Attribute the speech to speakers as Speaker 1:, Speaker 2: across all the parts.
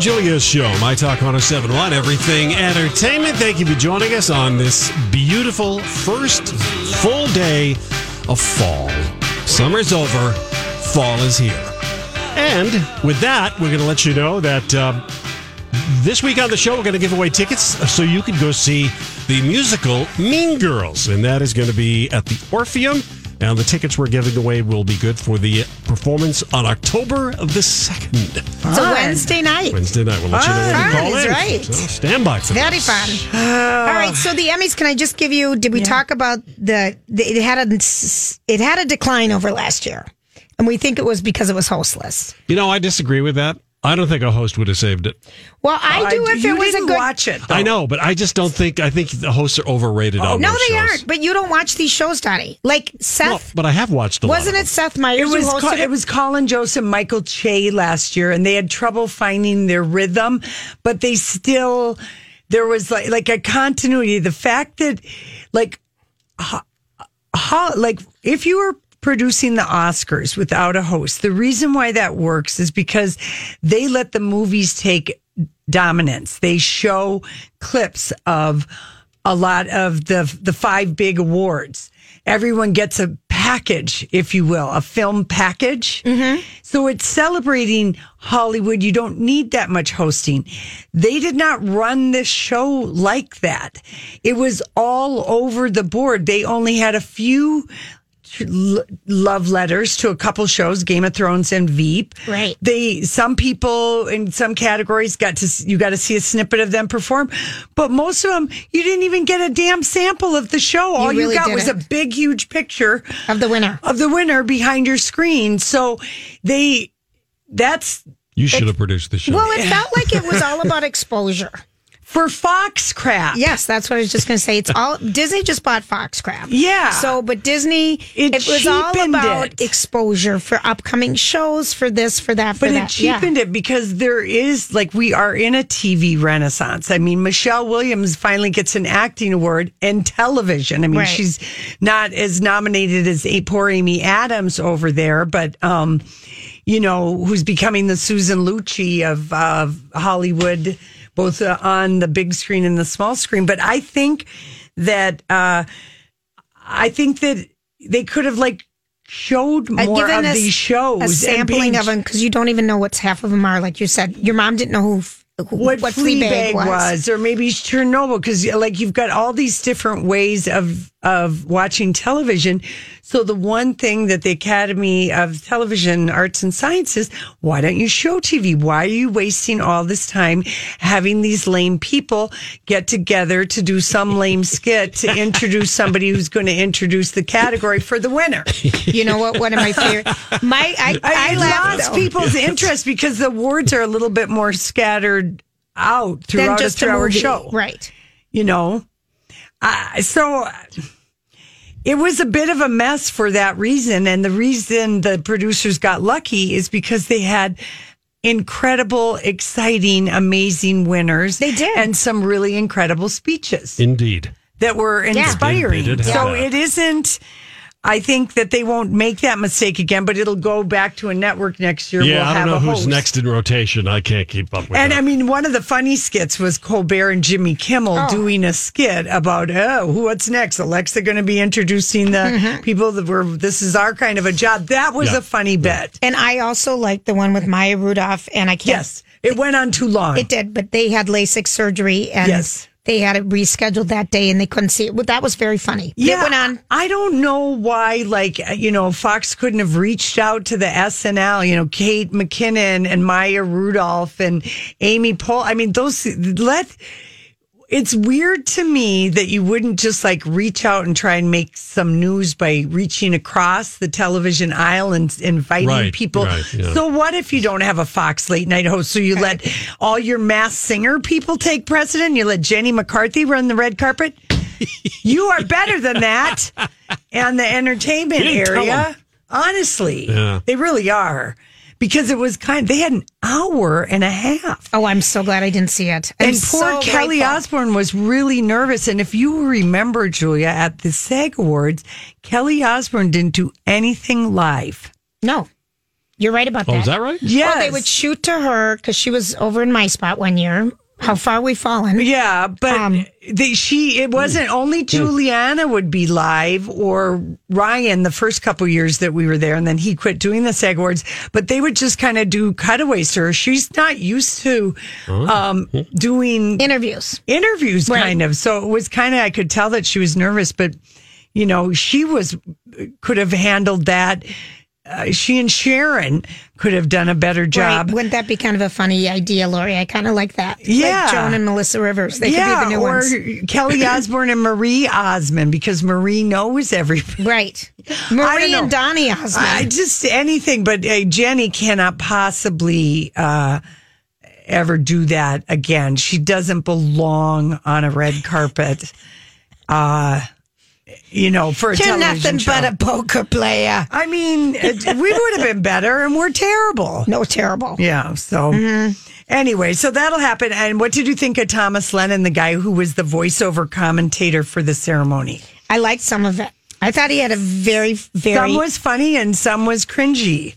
Speaker 1: Julia's show, My Talk 1071, Everything Entertainment. Thank you for joining us on this beautiful first full day of fall. Summer's over, fall is here. And with that, we're going to let you know that uh, this week on the show, we're going to give away tickets so you can go see the musical Mean Girls. And that is going to be at the Orpheum. And the tickets we're giving away will be good for the performance on October of the 2nd.
Speaker 2: It's a Wednesday night.
Speaker 1: Wednesday night. We'll let you know when
Speaker 2: Fun
Speaker 1: we call in.
Speaker 2: right.
Speaker 1: So stand by for
Speaker 2: Very
Speaker 1: this.
Speaker 2: fun. Oh. All right, so the Emmys. Can I just give you? Did we talk about the, the? It had a it had a decline over last year, and we think it was because it was hostless.
Speaker 1: You know, I disagree with that. I don't think a host would have saved it.
Speaker 2: Well, I oh, do if
Speaker 3: you
Speaker 2: it was a
Speaker 3: didn't
Speaker 2: good.
Speaker 3: watch it. Though.
Speaker 1: I know, but I just don't think. I think the hosts are overrated on
Speaker 2: oh,
Speaker 1: no,
Speaker 2: they
Speaker 1: shows.
Speaker 2: aren't. But you don't watch these shows, Donnie. Like
Speaker 1: No,
Speaker 2: Seth,
Speaker 1: but I have watched a
Speaker 2: wasn't
Speaker 1: of
Speaker 2: it Seth Meyers
Speaker 3: It was
Speaker 2: who hosted
Speaker 3: Co-
Speaker 2: it?
Speaker 3: it was Colin Jost, Michael Che last year, and they had trouble finding their rhythm, but they still there was like like a continuity. The fact that like ho- ho- like if you were producing the Oscars without a host, the reason why that works is because they let the movies take dominance. They show clips of a lot of the the five big awards. Everyone gets a package, if you will, a film package. Mm-hmm. So it's celebrating Hollywood. You don't need that much hosting. They did not run this show like that. It was all over the board. They only had a few l- love letters to a couple shows, Game of Thrones and Veep.
Speaker 2: Right.
Speaker 3: They some people in some categories got to you got to see a snippet of them perform, but most of them you didn't even get a damn sample of the show. All you
Speaker 2: really
Speaker 3: got was a big huge picture
Speaker 2: of the winner.
Speaker 3: of the winner behind your screen. So they that's
Speaker 1: You should have produced the show.
Speaker 2: Well, it felt like it was all about exposure.
Speaker 3: For Fox crap.
Speaker 2: Yes, that's what I was just going to say. It's all Disney just bought Foxcraft.
Speaker 3: Yeah.
Speaker 2: So, but Disney,
Speaker 3: It
Speaker 2: it, was all about
Speaker 3: it.
Speaker 2: exposure for upcoming shows, for this, for that, for
Speaker 3: But
Speaker 2: that.
Speaker 3: it cheapened it because there is like we are in a TV renaissance. I mean, Michelle Williams finally gets an acting award in television. I mean,
Speaker 2: Right.
Speaker 3: she's not as nominated as a poor Amy Adams over there, but um, you know, who's becoming the Susan Lucci of uh, Hollywood, both uh, on the big screen and the small screen. But I think that uh, I think that they could have like showed
Speaker 2: Uh,
Speaker 3: more of
Speaker 2: us
Speaker 3: these shows,
Speaker 2: a sampling
Speaker 3: being
Speaker 2: of them because you don't even know what half of them are. Like you said, your mom didn't know who, who
Speaker 3: what,
Speaker 2: what
Speaker 3: Fleabag
Speaker 2: Fleabag
Speaker 3: was.
Speaker 2: was.
Speaker 3: or maybe Chernobyl, because like you've got all these different ways of of watching television. So the one thing that the Academy of Television Arts and Sciences, why don't you show TV? Why are you wasting all this time having these lame people get together to do some lame skit to introduce somebody who's going to introduce the category for the winner?
Speaker 2: You know what? One of my favorite. My I, I,
Speaker 3: I, lost
Speaker 2: though.
Speaker 3: people's interest because the words are a little bit more scattered out throughout
Speaker 2: just
Speaker 3: a three-hour show,
Speaker 2: right?
Speaker 3: You know, uh, so it was a bit of a mess for that reason, and the reason the producers got lucky is because they had incredible, exciting, amazing winners.
Speaker 2: They did.
Speaker 3: and some really incredible speeches
Speaker 1: Indeed.
Speaker 3: that were inspiring.
Speaker 1: They did have
Speaker 3: so
Speaker 1: that.
Speaker 3: it isn't I think that they won't make that mistake again, but it'll go back to a network next year.
Speaker 1: Yeah,
Speaker 3: we'll
Speaker 1: I don't
Speaker 3: have
Speaker 1: know who's next in rotation. I can't keep up with it.
Speaker 3: And
Speaker 1: that.
Speaker 3: I mean, one of the funny skits was Colbert and Jimmy Kimmel
Speaker 2: Oh.
Speaker 3: doing a skit about, oh, who- what's next? Alexa going to be introducing the
Speaker 2: Mm-hmm.
Speaker 3: people that were, this is our kind of a job. That was
Speaker 1: Yeah.
Speaker 3: a funny bit.
Speaker 2: And I also liked the one with Maya Rudolph, and I can't.
Speaker 3: Yes, it went on too long.
Speaker 2: It did, but they had LASIK surgery, and
Speaker 3: Yes.
Speaker 2: They had it rescheduled that day, and they couldn't see it. Well, that was very funny. it went on.
Speaker 3: I don't know why, like, uh, you know, Fox couldn't have reached out to the SNL, you know, Kate McKinnon and Maya Rudolph and Amy Pohl. I mean, those, let, it's weird to me that you wouldn't just like reach out and try and make some news by reaching across the television aisle and inviting
Speaker 1: Right,
Speaker 3: people.
Speaker 1: right, yeah.
Speaker 3: So what if you don't have a Fox late night host? So you let all your Masked Singer people take precedent? You let Jenny McCarthy run the red carpet? you are better than that. And the entertainment
Speaker 1: You didn't tell
Speaker 3: area, honestly,
Speaker 1: Yeah.
Speaker 3: they really are. Because it was kind they had an hour and a half.
Speaker 2: Oh, I'm so glad I didn't see it. I'm
Speaker 3: And poor
Speaker 2: so
Speaker 3: Kelly
Speaker 2: grateful.
Speaker 3: Osbourne was really nervous. And if you remember, Julia, at the SAG Awards, Kelly Osbourne didn't do anything live.
Speaker 2: No, you're right about
Speaker 1: oh,
Speaker 2: that. oh, that.
Speaker 1: is that right?
Speaker 3: Yes.
Speaker 2: Well, they would shoot to her because she was over in my spot one year. How far we've fallen?
Speaker 3: Yeah, but
Speaker 2: Um,
Speaker 3: they, she it wasn't only Giuliana would be live or Ryan the first couple years that we were there, and then he quit doing the SAG Awards. But they would just kind of do cutaways to her. She's not used to um, doing
Speaker 2: Interviews.
Speaker 3: interviews,
Speaker 2: Right.
Speaker 3: kind of. So it was kind of I could tell that she was nervous, but you know she was could have handled that. Uh, she and Sharon could have done a better job.
Speaker 2: Right. Wouldn't that be kind of a funny idea, Lori? I kind of like that.
Speaker 3: Yeah.
Speaker 2: Like Joan and Melissa Rivers. They
Speaker 3: yeah,
Speaker 2: could be the new
Speaker 3: or
Speaker 2: ones.
Speaker 3: Kelly Osbourne and Marie Osmond because Marie knows everything.
Speaker 2: Right. Marie and. Donnie Osmond.
Speaker 3: I just anything, but uh, Jenny cannot possibly uh, ever do that again. She doesn't belong on a red carpet. Uh, you know, for a
Speaker 2: You're
Speaker 3: television
Speaker 2: nothing
Speaker 3: show.
Speaker 2: but a poker player.
Speaker 3: I mean, it, we would have been better, and we're terrible.
Speaker 2: No, terrible.
Speaker 3: Yeah. So mm-hmm. anyway, so that'll happen. And what did you think of Thomas Lennon, the guy who was the voiceover commentator for the ceremony?
Speaker 2: I liked some of it. I thought he had a very, very.
Speaker 3: Some was funny and some was cringy.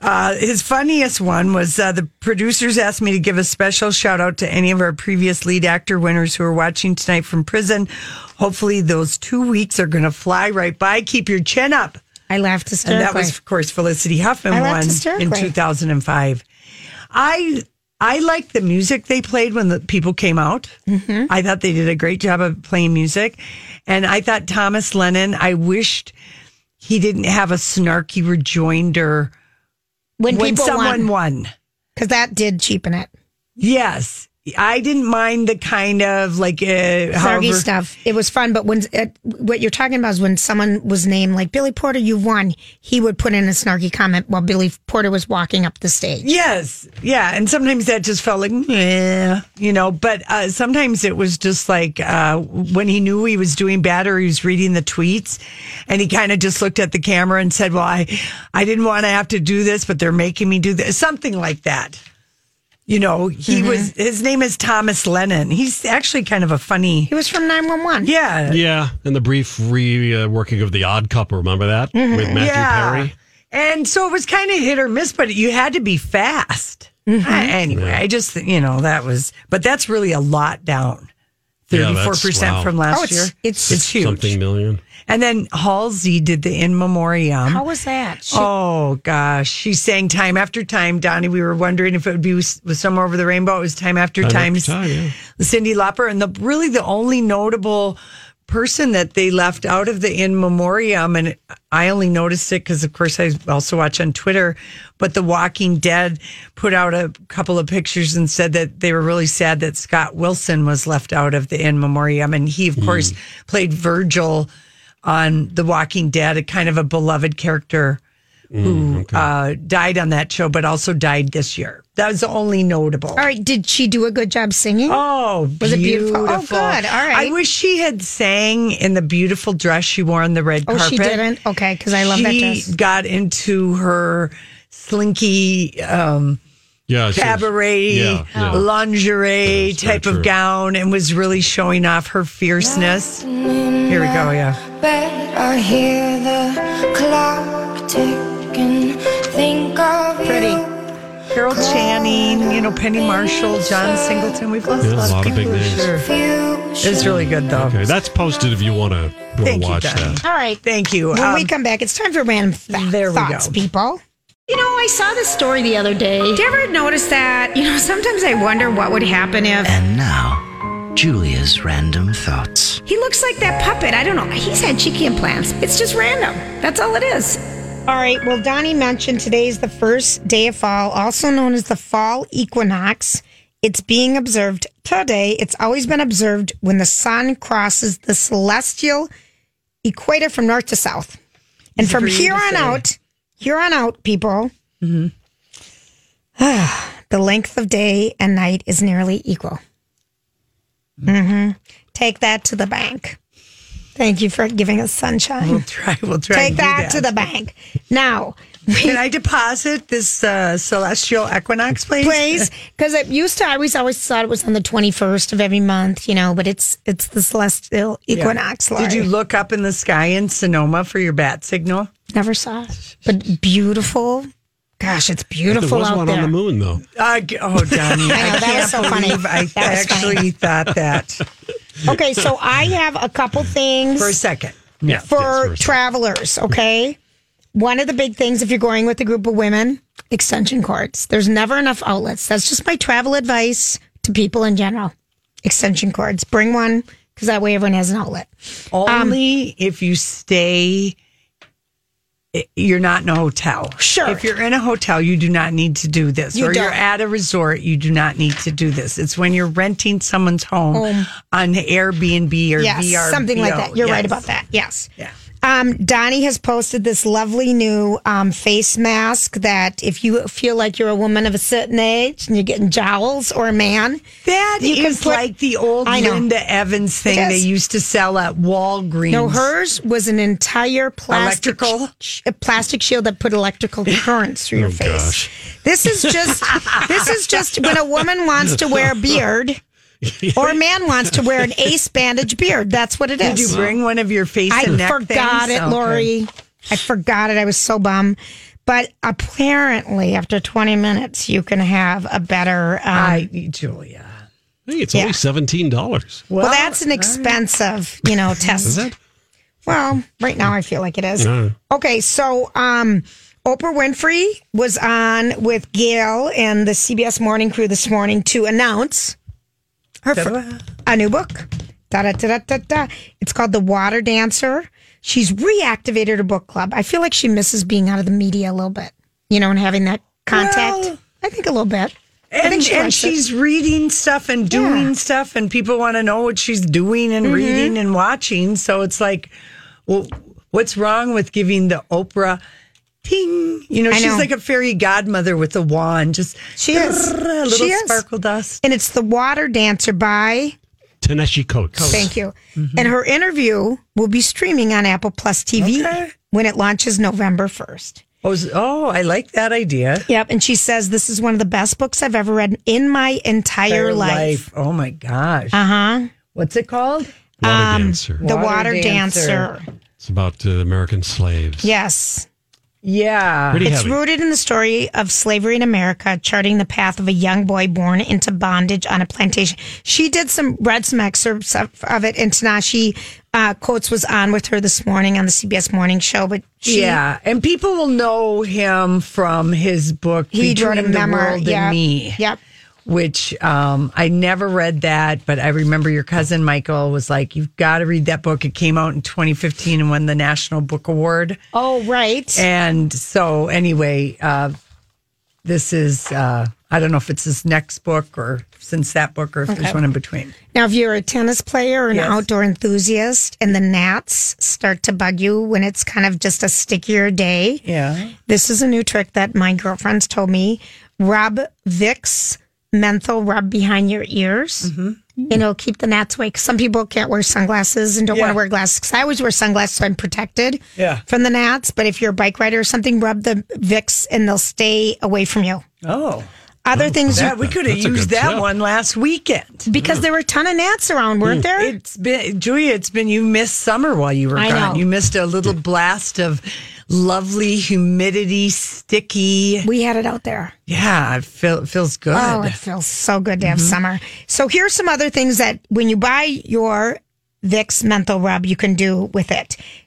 Speaker 3: Uh, his funniest one was uh, the producers asked me to give a special shout out to any of our previous lead actor winners who are watching tonight from prison. Hopefully, those two weeks are going to fly right by. Keep your chin up.
Speaker 2: I laughed to start.
Speaker 3: And
Speaker 2: hysterically.
Speaker 3: that was, of course, Felicity Huffman
Speaker 2: I
Speaker 3: won in 2005. I I liked the music they played when the people came out.
Speaker 2: Mm-hmm.
Speaker 3: I thought they did a great job of playing music, and I thought Thomas Lennon. I wished he didn't have a snarky rejoinder
Speaker 2: when,
Speaker 3: when
Speaker 2: people
Speaker 3: someone
Speaker 2: won,
Speaker 3: won.
Speaker 2: because that did cheapen it.
Speaker 3: Yes, I didn't mind the kind of like uh,
Speaker 2: Snarky
Speaker 3: however.
Speaker 2: stuff. It was fun, but when it, what you're talking about is when someone was named like Billy Porter, you won. He would put in a snarky comment while Billy Porter was walking up the stage.
Speaker 3: Yes, yeah, and sometimes that just felt like, yeah, you know. But uh, sometimes it was just like uh, when he knew he was doing bad or he was reading the tweets, and he kind of just looked at the camera and said, "Well, I, I didn't want to have to do this, but they're making me do this," something like that. You know, he mm-hmm. was. His name is Thomas Lennon. He's actually kind of a funny.
Speaker 2: He was from 911.
Speaker 3: Yeah,
Speaker 1: Yeah, and the brief reworking uh, of the Odd Couple. Remember that mm-hmm. with Matthew
Speaker 3: yeah.
Speaker 1: Perry?
Speaker 3: And so it was kind of hit or miss, but you had to be fast. Uh, anyway, I just, you know, that was, but that's really a lot down. 34%
Speaker 1: wow.
Speaker 3: from last
Speaker 2: Oh, it's-
Speaker 3: year.
Speaker 2: it's-
Speaker 3: it's huge.
Speaker 1: Something million.
Speaker 3: And then Halsey did the in memoriam.
Speaker 2: How was that? She-
Speaker 3: Oh gosh, she sang time after time. Donnie, we were wondering if it would be with, with somewhere over the rainbow. It was time after
Speaker 1: Time
Speaker 3: time.
Speaker 1: after time, yeah.
Speaker 3: Cyndi Lauper, and the really the only notable person that they left out of the in memoriam, and I only noticed it because, of course, I also watch on Twitter. But The Walking Dead put out a couple of pictures and said that they were really sad that Scott Wilson was left out of the in memoriam, and he, of hmm. course, played Virgil on The Walking Dead, a kind of a beloved character who uh, died on that show, but also died this year. That was the only notable.
Speaker 2: All right. Did she do a good job singing?
Speaker 3: Oh,
Speaker 2: Was it beautiful? Oh, good. All right.
Speaker 3: I wish she had sang in the beautiful dress she wore on the red
Speaker 2: Oh,
Speaker 3: carpet.
Speaker 2: she didn't? Okay, because I love that
Speaker 3: she
Speaker 2: dress.
Speaker 3: got into her slinky um,
Speaker 1: Yeah,
Speaker 3: cabaret
Speaker 1: Yeah, yeah.
Speaker 3: lingerie
Speaker 1: That's
Speaker 3: type
Speaker 1: true.
Speaker 3: of gown and was really showing off her fierceness. Here we go, yeah.
Speaker 4: bed, I hear the clock ticking. Think of
Speaker 2: Pretty.
Speaker 4: you.
Speaker 3: Carol Channing, you know, Penny Marshall, John Singleton. We've lost
Speaker 1: Yeah,
Speaker 3: a lot, of
Speaker 1: big
Speaker 3: people.
Speaker 1: names.
Speaker 3: Sure. It's really good though.
Speaker 1: Okay, that's posted if you want to
Speaker 3: Thank you,
Speaker 1: watch that.
Speaker 2: All right.
Speaker 3: Thank you.
Speaker 2: When
Speaker 3: Um,
Speaker 2: we come back, it's time for random fa-
Speaker 3: there we
Speaker 2: thoughts,
Speaker 3: go.
Speaker 2: people.
Speaker 5: You know, I saw this story the other day.
Speaker 2: Do you ever notice that? You know, sometimes I wonder what would happen if
Speaker 6: And now, Julia's random thoughts.
Speaker 5: He looks like that puppet. I don't know. He's had cheeky implants. It's just random. That's all it is.
Speaker 2: All right. Well, Donnie mentioned today is the first day of fall, also known as the fall equinox. It's being observed today. It's always been observed when the sun crosses the celestial equator from north to south. And from
Speaker 3: Easy for you
Speaker 2: here
Speaker 3: to
Speaker 2: on
Speaker 3: say.
Speaker 2: out, here on out, people, the length of day and night is nearly equal. hmm Take that to the bank. Thank you for giving us sunshine.
Speaker 3: We'll try. We'll try.
Speaker 2: Take
Speaker 3: do
Speaker 2: that, to the bank. Now,
Speaker 3: Can I deposit this uh, celestial equinox, please?
Speaker 2: please, because it used to. I always always thought it was on the twenty first of every month, you know, but it's it's the celestial equinox.
Speaker 3: Did you look up in the sky in Sonoma for your bat signal?
Speaker 2: Never saw it, but beautiful. Gosh, it's beautiful
Speaker 1: There
Speaker 2: beautiful
Speaker 1: was
Speaker 2: out
Speaker 1: one
Speaker 2: there.
Speaker 1: on the moon, though.
Speaker 3: G- oh, Donnie, I,
Speaker 2: I that
Speaker 3: can't
Speaker 2: was so funny.
Speaker 3: I
Speaker 2: That was funny.
Speaker 3: actually thought that
Speaker 2: Okay, so I have a couple things
Speaker 3: for a second.
Speaker 1: Yeah,
Speaker 2: for
Speaker 1: yes, for
Speaker 2: travelers. Okay, one of the big things if you're going with a group of women, extension cords. There's never enough outlets. That's just my travel advice to people in general. Extension cords. Bring one because that way everyone has an outlet.
Speaker 3: Only um, if you stay. You're not in a hotel.
Speaker 2: Sure.
Speaker 3: If you're in a hotel, you do not need to do this.
Speaker 2: You
Speaker 3: or you're at a resort, you do not need to do this. It's when you're renting someone's home, on Airbnb or
Speaker 2: yes,
Speaker 3: VRBO.
Speaker 2: something like that. You're right about that. Yes.
Speaker 3: Yeah.
Speaker 2: Um, Donnie has posted this lovely new um, face mask that if you feel like you're a woman of a certain age and you're getting jowls or a man,
Speaker 3: That
Speaker 2: You can
Speaker 3: is
Speaker 2: put-
Speaker 3: like the old
Speaker 2: I know.
Speaker 3: Linda Evans thing they used to sell at Walgreens.
Speaker 2: no, hers was an entire plastic
Speaker 3: Electrical?
Speaker 2: sh- a plastic shield that put electrical currents through your
Speaker 1: Oh,
Speaker 2: face.
Speaker 1: gosh.
Speaker 2: This is just this is just when a woman wants to wear a beard or a man wants to wear an ace bandage beard. That's what it is.
Speaker 3: Did you bring one of your face
Speaker 2: I
Speaker 3: and neck
Speaker 2: forgot
Speaker 3: things?
Speaker 2: it,
Speaker 3: Okay.
Speaker 2: Lori. I forgot it. I was so bummed. But apparently, after 20 minutes, you can have a better. Um,
Speaker 3: I, Julia.
Speaker 1: Hey, it's
Speaker 2: Yeah.
Speaker 1: only seventeen dollars.
Speaker 2: well, that's an expensive, you know, test.
Speaker 1: Is it?
Speaker 2: Well, right now I feel like it is.
Speaker 1: No.
Speaker 2: Okay, so um, Oprah Winfrey was on with Gayle and the CBS Morning Crew this morning to announce her fir- a new book. Da, da, da, da, da. It's called The Water Dancer. She's reactivated her book club. I feel like she misses being out of the media a little bit, you know, and having that contact.
Speaker 3: Well-
Speaker 2: I think a little bit. I
Speaker 3: And,
Speaker 2: think she
Speaker 3: and
Speaker 2: likes it.
Speaker 3: she's reading stuff and doing
Speaker 2: Yeah. Mm-hmm.
Speaker 3: stuff, and people want to know what she's doing and reading and watching. So it's like, well, what's wrong with giving the Oprah ting? You know,
Speaker 2: I
Speaker 3: she's
Speaker 2: know.
Speaker 3: like a fairy godmother with a wand, just
Speaker 2: She is.
Speaker 3: a little
Speaker 2: She is.
Speaker 3: sparkle dust.
Speaker 2: And it's The Water Dancer by
Speaker 1: Ta-Nehisi Coates.
Speaker 2: Thank you. And her interview will be streaming on Apple Plus TV
Speaker 3: Okay.
Speaker 2: when it launches November 1st.
Speaker 3: Oh, oh, I like that idea.
Speaker 2: Yep. And she says, This is one of the best books I've ever read in my entire
Speaker 3: Their
Speaker 2: life.
Speaker 3: Oh my gosh.
Speaker 2: Uh huh.
Speaker 3: What's it called?
Speaker 1: Water dancer.
Speaker 2: The
Speaker 3: Water
Speaker 2: Water,
Speaker 3: Dancer.
Speaker 2: Dancer.
Speaker 1: It's about uh, American slaves.
Speaker 2: Yes.
Speaker 3: Yeah.
Speaker 1: Pretty
Speaker 2: It's
Speaker 1: heavy.
Speaker 2: rooted in the story of slavery in America, charting the path of a young boy born into bondage on a plantation. She did some, read some excerpts of, of it, and Ta-Nehisi uh, Coates was on with her this morning on the CBS Morning Show. But she,
Speaker 3: yeah, and people will know him from his book.
Speaker 2: he wrote a
Speaker 3: Between the
Speaker 2: memoir.
Speaker 3: World
Speaker 2: Yep.
Speaker 3: and Me.
Speaker 2: Yep.
Speaker 3: Which um, I never read that, but I remember your cousin Michael was like, "You've got to read that book." It came out in 2015 and won the National Book Award.
Speaker 2: Oh, right.
Speaker 3: And so, anyway, uh, this is uh, I don't know if it's his next book or since that book or if there's one in between.
Speaker 2: Now, if you're a tennis player or an
Speaker 3: Yes.
Speaker 2: outdoor enthusiast and the gnats start to bug you when it's kind of just a stickier day,
Speaker 3: Yeah,
Speaker 2: this is a new trick that my girlfriends told me. Rub Vicks menthol rub behind your ears.
Speaker 3: Mm-hmm.
Speaker 2: And it'll keep the gnats away. 'Cause Some people can't wear sunglasses and don't want to wear glasses. 'Cause I always wear sunglasses, so I'm protected
Speaker 3: Yeah.
Speaker 2: from the gnats. But if you're a bike rider or something, rub the Vicks and they'll stay away from you.
Speaker 3: Oh,
Speaker 2: Other things
Speaker 3: That, we could have used that
Speaker 1: tip.
Speaker 3: one last weekend.
Speaker 2: because there were a ton of gnats around, weren't there?
Speaker 3: It's been Julia. It's been you missed summer while you were
Speaker 2: I
Speaker 3: gone.
Speaker 2: know.
Speaker 3: You missed a little blast of lovely humidity, sticky.
Speaker 2: we had it out there.
Speaker 3: Yeah, it feel, it feels good.
Speaker 2: Oh, it feels so good to have mm-hmm. summer. So here's some other things that when you buy your Vicks menthol rub, you can do with it.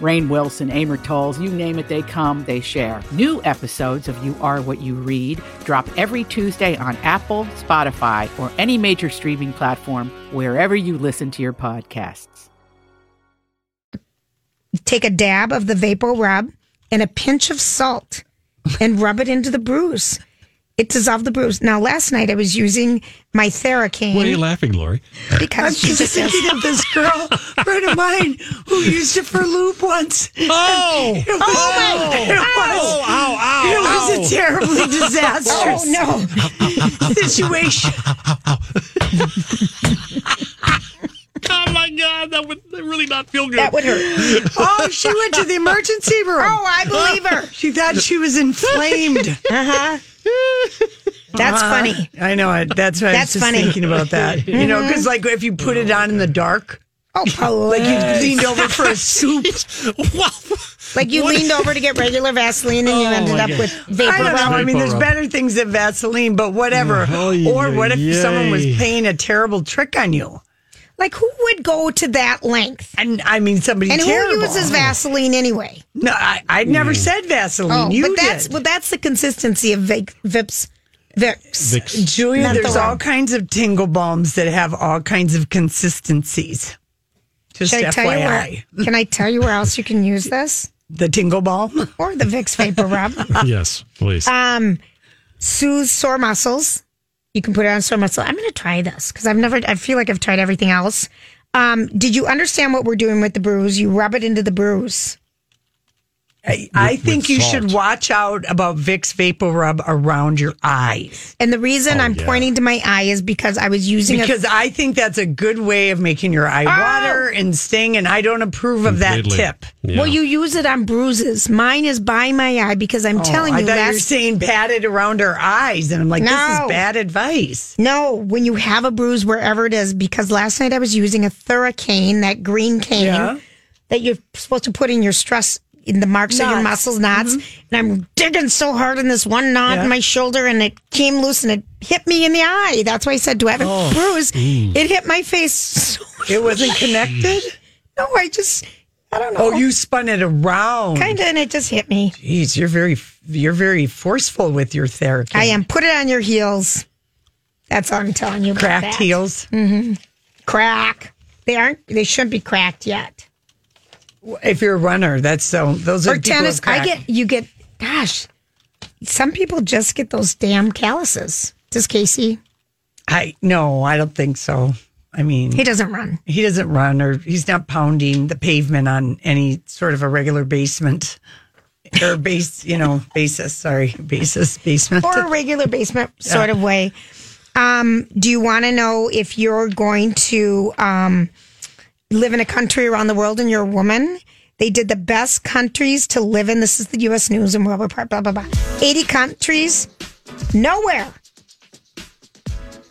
Speaker 7: Rainn Wilson, Amor Towles, you name it, they come, they share. New episodes of You Are What You Read drop every Tuesday on Apple, Spotify, or any major streaming platform wherever you listen to your podcasts.
Speaker 2: Take a dab of the vapor rub and a pinch of salt and rub it into the bruise. It dissolved the bruise. Now, last night I was using my Theracane
Speaker 1: What are you laughing, Lori?
Speaker 2: because
Speaker 3: I'm
Speaker 2: just
Speaker 3: just thinking of this girl, friend of mine, who used it for lube once.
Speaker 1: Oh!
Speaker 3: It was, oh, it was,
Speaker 1: Ow, ow, ow,
Speaker 3: it was
Speaker 1: ow.
Speaker 3: a terribly disastrous
Speaker 2: Oh no!
Speaker 3: situation.
Speaker 1: Oh my God, that would really not feel good.
Speaker 2: That would hurt.
Speaker 3: Oh, she went to the emergency room.
Speaker 2: Oh, I believe her.
Speaker 3: She thought she was inflamed.
Speaker 2: Uh huh. That's uh-huh. funny.
Speaker 3: I know it. That's why I
Speaker 2: That's
Speaker 3: was just
Speaker 2: funny.
Speaker 3: thinking about that. You know, mm-hmm. because like if you put it on in the dark,
Speaker 2: Oh,
Speaker 3: like you leaned over for a soup.
Speaker 1: wow.
Speaker 2: like you leaned over to get regular Vaseline and you
Speaker 1: Oh,
Speaker 2: ended up
Speaker 1: God.
Speaker 2: with vapor
Speaker 3: I don't know.
Speaker 2: rub.
Speaker 3: I mean, there's
Speaker 1: rub.
Speaker 3: better things than Vaseline, but whatever.
Speaker 1: Oh,
Speaker 3: or what if
Speaker 1: yay.
Speaker 3: someone was playing a terrible trick on you?
Speaker 2: Like who would go to that length?
Speaker 3: And I mean, somebody
Speaker 2: And
Speaker 3: terrible.
Speaker 2: who uses Vaseline anyway?
Speaker 3: No, I, I never said Vaseline.
Speaker 2: Oh,
Speaker 3: you
Speaker 2: but that's
Speaker 3: did.
Speaker 2: but that's the consistency of Vic, Vips, Vicks.
Speaker 1: Vicks.
Speaker 3: Julia,
Speaker 2: Menthol
Speaker 3: there's all kinds of tingle balms that have all kinds of consistencies. Just
Speaker 2: Should I tell you where? Can I tell you where else you can use this
Speaker 3: The tingle balm.
Speaker 2: or the Vicks Vapor Rub?
Speaker 1: Yes, please.
Speaker 2: Um, soothes sore muscles. You can put it on sore muscle. I'm going to try this because I've never. I feel like I've tried everything else. Um, did you understand what we're doing with the bruise? You rub it into the bruise.
Speaker 3: I, I think
Speaker 1: with
Speaker 3: you
Speaker 1: salt.
Speaker 3: should watch out about Vicks Vapor Rub around your eyes
Speaker 2: And the reason
Speaker 1: Oh,
Speaker 2: I'm
Speaker 1: yeah.
Speaker 2: pointing to my eye is because I was using
Speaker 3: because
Speaker 2: a,
Speaker 3: I think that's a good way of making your eye oh. water and sting, and I don't approve of that tip.
Speaker 1: Yeah.
Speaker 2: Well, you use it on bruises. Mine is by my eye because I'm oh, telling
Speaker 3: Oh, I
Speaker 2: you,
Speaker 3: thought you're
Speaker 2: last
Speaker 3: saying pat it around her eyes, and I'm like, this is bad advice.
Speaker 2: No, when you have a bruise wherever it is, because last night I was using a Theracane, that green cane
Speaker 3: Yeah.
Speaker 2: that you're supposed to put in your stress in the marks of your
Speaker 3: Knots.
Speaker 2: muscles knots. Mm-hmm. And I'm digging so hard in this one knot
Speaker 3: Yeah.
Speaker 2: in my shoulder and it came loose and it hit me in the eye. That's why I said, Do I have a oh. bruise? Mm. It hit my face. So,
Speaker 3: It wasn't connected.
Speaker 2: no, I just, I don't oh, know.
Speaker 3: Oh, you spun it around.
Speaker 2: kind of, and it just hit me.
Speaker 3: Jeez, you're very, you're very forceful with your therapy.
Speaker 2: I am. Put it on your heels. That's all I'm telling you. about
Speaker 3: Cracked
Speaker 2: that.
Speaker 3: heels. Mm-hmm.
Speaker 2: Crack. They aren't, they shouldn't be cracked yet.
Speaker 3: If you're a runner, that's so. Those are
Speaker 2: or tennis. I get you get. Gosh, some people just get those damn calluses. Does Casey?
Speaker 3: I no, I don't think so. I mean,
Speaker 2: He doesn't run.
Speaker 3: he doesn't run or he's not pounding the pavement on any sort of a regular basement or base, you know, basis. Sorry, basis basement.
Speaker 2: or a regular basement sort of way. Um, do you want to know if you're going to um, live in a country around the world and you're a woman? They did the best countries to live in. This is the U.S. News and World Report. Blah blah blah. Eighty countries. Nowhere